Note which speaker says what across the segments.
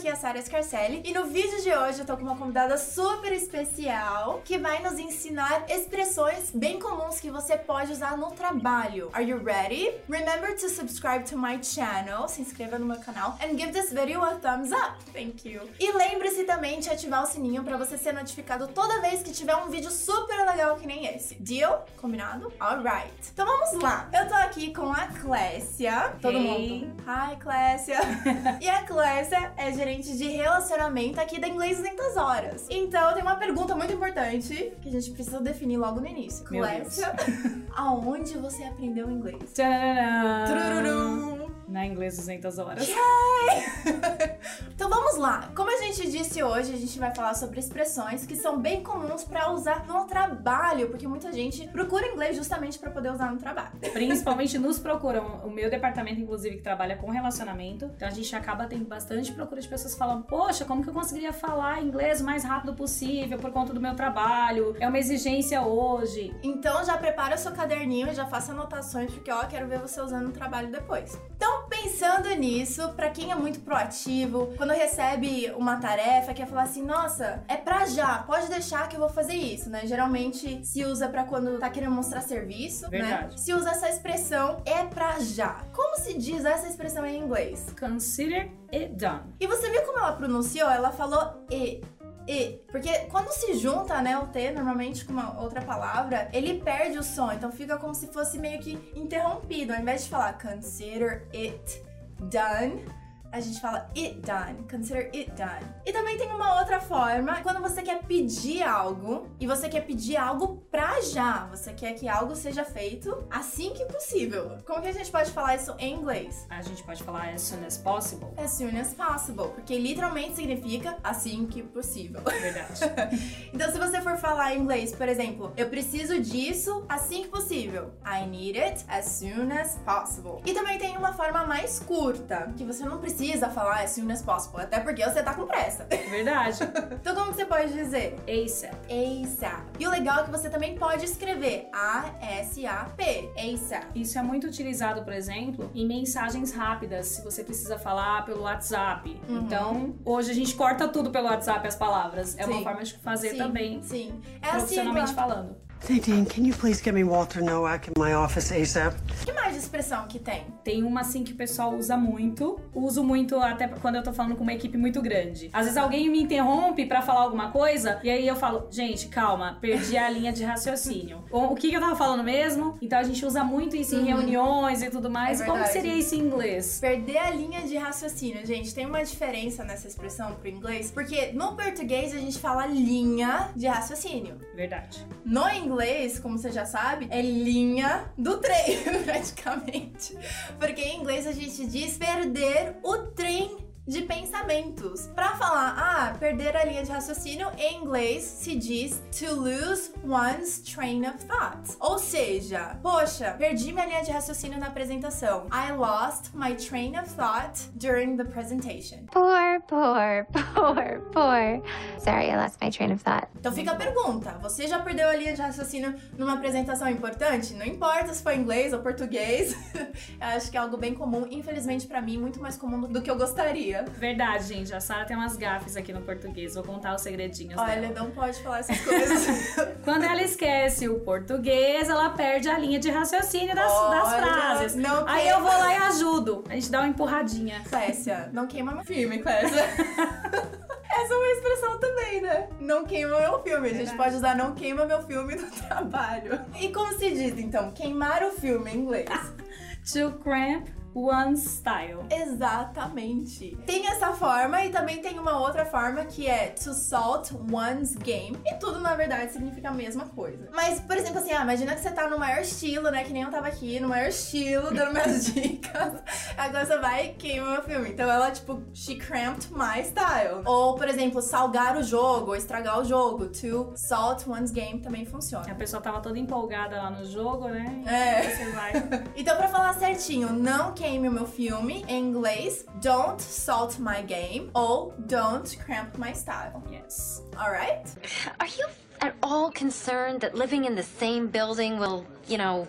Speaker 1: aqui é a Sara Scarcelli e no vídeo de hoje eu tô com uma convidada super especial que vai nos ensinar expressões bem comuns que você pode usar no trabalho. Are you ready? Remember to subscribe to my channel, se inscreva no meu canal and give this video a thumbs up. Thank you. E lembre-se também de ativar o sininho para você ser notificado toda vez que tiver um vídeo super legal que nem esse. Deal? Combinado? Alright. Então vamos lá. Eu tô aqui com a Clécia. Todo
Speaker 2: Hey.
Speaker 1: mundo. Hi, Clécia. e a Clécia é gerente de relacionamento aqui da Inglês 200 Horas. Então tem uma pergunta muito importante que a gente precisa definir logo no início. Clécia, aonde você aprendeu inglês?
Speaker 2: Tcharam!
Speaker 1: Turururum.
Speaker 2: Na inglês 200 horas.
Speaker 1: lá. Como a gente disse hoje, a gente vai falar sobre expressões que são bem comuns pra usar no trabalho, porque muita gente procura inglês justamente pra poder usar no trabalho.
Speaker 2: Principalmente nos procuram. O meu departamento, inclusive, que trabalha com relacionamento. Então a gente acaba tendo bastante procura de pessoas falando: Poxa, como que eu conseguiria falar inglês o mais rápido possível por conta do meu trabalho? É uma exigência hoje.
Speaker 1: Então já prepara o seu caderninho e já faça anotações, porque ó, quero ver você usando no trabalho depois. Pensando nisso, pra quem é muito proativo, quando recebe uma tarefa, quer falar assim, nossa, é pra já, pode deixar que eu vou fazer isso, né? Geralmente se usa pra quando tá querendo mostrar serviço, né?
Speaker 2: Verdade.
Speaker 1: Se usa essa expressão é pra já. Como se diz essa expressão em inglês?
Speaker 2: Consider it done.
Speaker 1: E você viu como ela pronunciou? Ela falou e. E, porque quando se junta, né, o T normalmente com uma outra palavra, ele perde o som, então fica como se fosse meio que interrompido. Ao invés de falar consider it done, a gente fala it done, consider it done. E também tem uma outra forma, quando você quer pedir algo e você quer pedir algo pra já, você quer que algo seja feito assim que possível. Como que a gente pode falar isso em inglês?
Speaker 2: A gente pode falar as soon as possible.
Speaker 1: As soon as possible, porque literalmente significa assim que possível.
Speaker 2: Verdade.
Speaker 1: Então, se você for falar em inglês, por exemplo, eu preciso disso assim que possível. I need it as soon as possible. E também tem uma forma mais curta, que você não precisa falar as soon as possible, até porque você tá com pressa.
Speaker 2: Verdade.
Speaker 1: Então, como que você pode dizer?
Speaker 2: ASAP.
Speaker 1: ASAP. E o legal é que você também pode escrever A-S-A-P. ASAP.
Speaker 2: Isso é muito utilizado, por exemplo, em mensagens rápidas, se você precisa falar pelo WhatsApp.
Speaker 1: Uhum.
Speaker 2: Então, hoje a gente corta tudo pelo WhatsApp as palavras. É
Speaker 1: Sim.
Speaker 2: uma forma de fazer
Speaker 1: Sim,
Speaker 2: também,
Speaker 1: Sim. É a
Speaker 2: profissionalmente
Speaker 1: sigla.
Speaker 2: falando.
Speaker 3: Nadine, can you please get me Walter Nowak in my office ASAP?
Speaker 1: Que mais de expressão que tem?
Speaker 2: Tem uma assim que o pessoal usa muito. Uso muito até quando eu tô falando com uma equipe muito grande. Às vezes alguém me interrompe pra falar alguma coisa e aí eu falo, gente, calma, perdi a linha de raciocínio. O que, que eu tava falando mesmo? Então a gente usa muito isso em reuniões e tudo mais.
Speaker 1: É
Speaker 2: Como seria isso em inglês?
Speaker 1: Perder a linha de raciocínio, gente, tem uma diferença nessa expressão pro inglês, porque no português a gente fala linha de raciocínio.
Speaker 2: Verdade.
Speaker 1: No inglês, como você já sabe, é linha do trem, praticamente. Porque em inglês a gente diz perder o trem de pensamentos. Pra falar, ah, perder a linha de raciocínio, em inglês se diz to lose one's train of thought. Ou seja, poxa, perdi minha linha de raciocínio na apresentação. I lost my train of thought during the presentation.
Speaker 4: Poor, poor, poor, poor. Sorry, I lost my train of thought.
Speaker 1: Então fica a pergunta: você já perdeu a linha de raciocínio numa apresentação importante? Não importa se foi inglês ou português. eu acho que é algo bem comum, infelizmente pra mim, muito mais comum do que eu gostaria.
Speaker 2: Verdade, gente. A Sara tem umas gafes aqui no português. Vou contar os segredinhos
Speaker 1: Olha,
Speaker 2: dela.
Speaker 1: não pode falar essas coisas.
Speaker 2: Quando ela esquece o português, ela perde a linha de raciocínio das, das
Speaker 1: Olha,
Speaker 2: frases.
Speaker 1: não
Speaker 2: Aí
Speaker 1: queima.
Speaker 2: eu vou lá e ajudo. A gente dá uma empurradinha.
Speaker 1: Clécia, não queima meu filme, Clécia. Essa é uma expressão também, né? Não queima meu filme. A gente
Speaker 2: Verdade.
Speaker 1: pode usar não queima meu filme no trabalho. E como se diz, então? Queimar o filme em inglês.
Speaker 2: To cramp one's style.
Speaker 1: Exatamente. Tem essa forma e também tem uma outra forma que é to salt one's game. E tudo, na verdade, significa a mesma coisa. Mas, por exemplo, assim, ah, imagina que você tá no maior estilo, né? Que nem eu tava aqui, no maior estilo, dando minhas dicas. Agora você vai e queima meu filme. Então ela, tipo, she cramped my style. Ou, por exemplo, salgar o jogo, estragar o jogo. To salt one's game também funciona.
Speaker 2: A pessoa tava toda empolgada lá no jogo, né? E
Speaker 1: É.
Speaker 2: Você vai.
Speaker 1: Então, pra falar certinho, não queime o meu filme, em inglês, don't salt my game ou don't cramp my style.
Speaker 2: Yes.
Speaker 1: Alright?
Speaker 5: Are you at all concerned that living in the same building will, you know,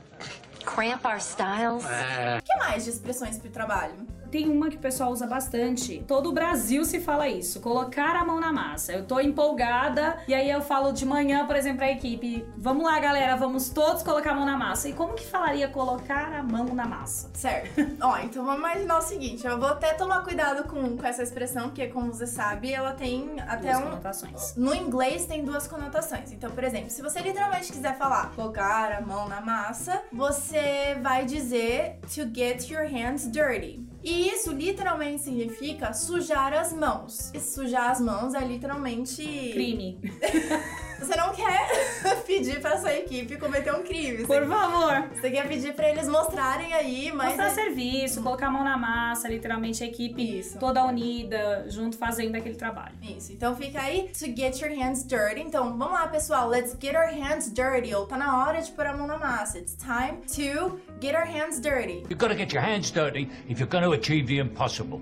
Speaker 5: cramp our styles?
Speaker 1: O que mais de expressões pro trabalho?
Speaker 2: Tem uma que o pessoal usa bastante. Todo o Brasil se fala isso. Colocar a mão na massa. Eu tô empolgada e aí eu falo de manhã, por exemplo, pra equipe: vamos lá, galera, vamos todos colocar a mão na massa. E como que falaria colocar a mão na massa?
Speaker 1: Certo. Ó, então vamos imaginar o seguinte: eu vou até tomar cuidado com, com essa expressão, porque, como você sabe, ela tem até
Speaker 2: Duas
Speaker 1: um.
Speaker 2: conotações.
Speaker 1: No inglês tem duas conotações. Então, por exemplo, se você literalmente quiser falar colocar a mão na massa, você vai dizer to get your hands dirty. E isso literalmente significa sujar as mãos. E sujar as mãos é literalmente.
Speaker 2: Crime.
Speaker 1: Você não quer pedir pra sua equipe cometer um crime.
Speaker 2: Por
Speaker 1: Você,
Speaker 2: favor.
Speaker 1: você quer pedir pra eles mostrarem aí, mas.
Speaker 2: Mostrar
Speaker 1: é-
Speaker 2: serviço, colocar a mão na massa, literalmente a equipe
Speaker 1: Isso.
Speaker 2: toda unida, junto fazendo aquele trabalho.
Speaker 1: Isso, então fica aí to get your hands dirty. Então vamos lá, pessoal, let's get our hands dirty. Ou tá na hora de pôr a mão na massa. It's time to get our hands dirty.
Speaker 6: You've got to get your hands dirty if you're going to achieve the impossible.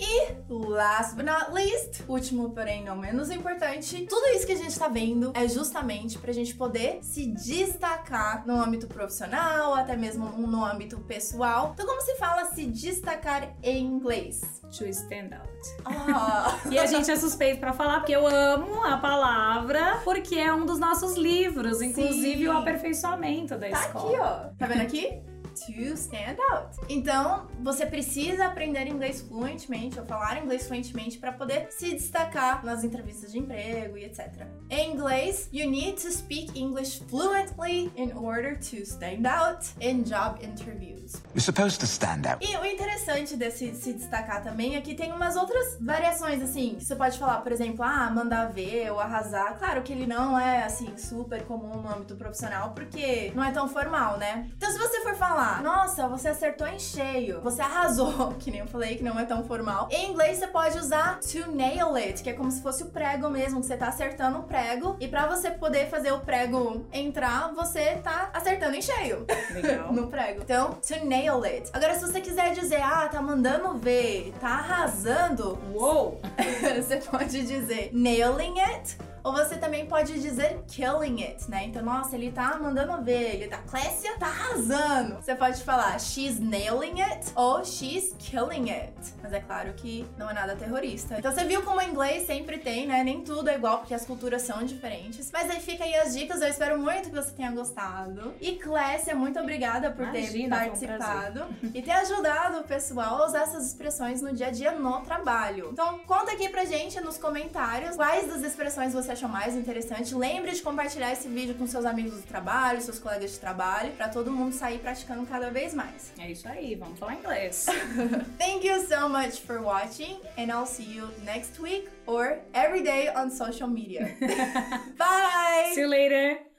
Speaker 1: E last but not least, último, porém não menos importante, tudo isso que a gente tá vendo é justamente pra gente poder se destacar no âmbito profissional, até mesmo no âmbito pessoal. Então, como se fala se destacar em inglês?
Speaker 2: To stand out.
Speaker 1: Ah,
Speaker 2: E a gente é suspeito pra falar, porque eu amo a palavra, porque é um dos nossos livros, inclusive
Speaker 1: Sim.
Speaker 2: o aperfeiçoamento da
Speaker 1: Tá
Speaker 2: escola.
Speaker 1: aqui, ó. Tá vendo aqui? To stand out. Então, você precisa aprender inglês fluentemente ou falar inglês fluentemente para poder se destacar nas entrevistas de emprego e etc. Em inglês, you need to speak English fluently in order to stand out in job interviews.
Speaker 7: You're supposed to stand out.
Speaker 1: E o interessante desse se destacar também é que tem umas outras variações, assim, que você pode falar, por exemplo, ah, mandar ver ou arrasar. Claro que ele não é, assim, super comum no âmbito profissional, porque não é tão formal, né? Então, se você for falar, nossa, você acertou em cheio, você arrasou, que nem eu falei, que não é tão formal. Em inglês, você pode usar to nail it, que é como se fosse o prego mesmo, que você tá acertando o prego. E pra você poder fazer o prego entrar, você tá acertando em cheio
Speaker 2: Legal.
Speaker 1: no prego. Então, to nail it. Agora, se você quiser dizer, ah, tá mandando ver, tá arrasando,
Speaker 2: Uou!
Speaker 1: você pode dizer nailing it. Ou você também pode dizer killing it, né? Então, nossa, ele tá mandando ver, ele tá Clécia, tá arrasando. Você pode falar she's nailing it ou she's killing it. Mas é claro que não é nada terrorista. Então você viu como o inglês sempre tem, né? Nem tudo é igual porque as culturas são diferentes. Mas aí fica aí as dicas, eu espero muito que você tenha gostado. E Clécia, muito obrigada por ter
Speaker 2: Imagina, um
Speaker 1: participado e ter ajudado o pessoal a usar essas expressões no dia a dia no trabalho. Então, conta aqui pra gente nos comentários quais das expressões você achou mais interessante. Lembre de compartilhar esse vídeo com seus amigos do trabalho, seus colegas de trabalho, pra todo mundo sair praticando cada vez mais.
Speaker 2: É isso aí, vamos falar inglês.
Speaker 1: Thank you so much for watching, and I'll see you next week or every day on social media. Bye!
Speaker 2: See you later!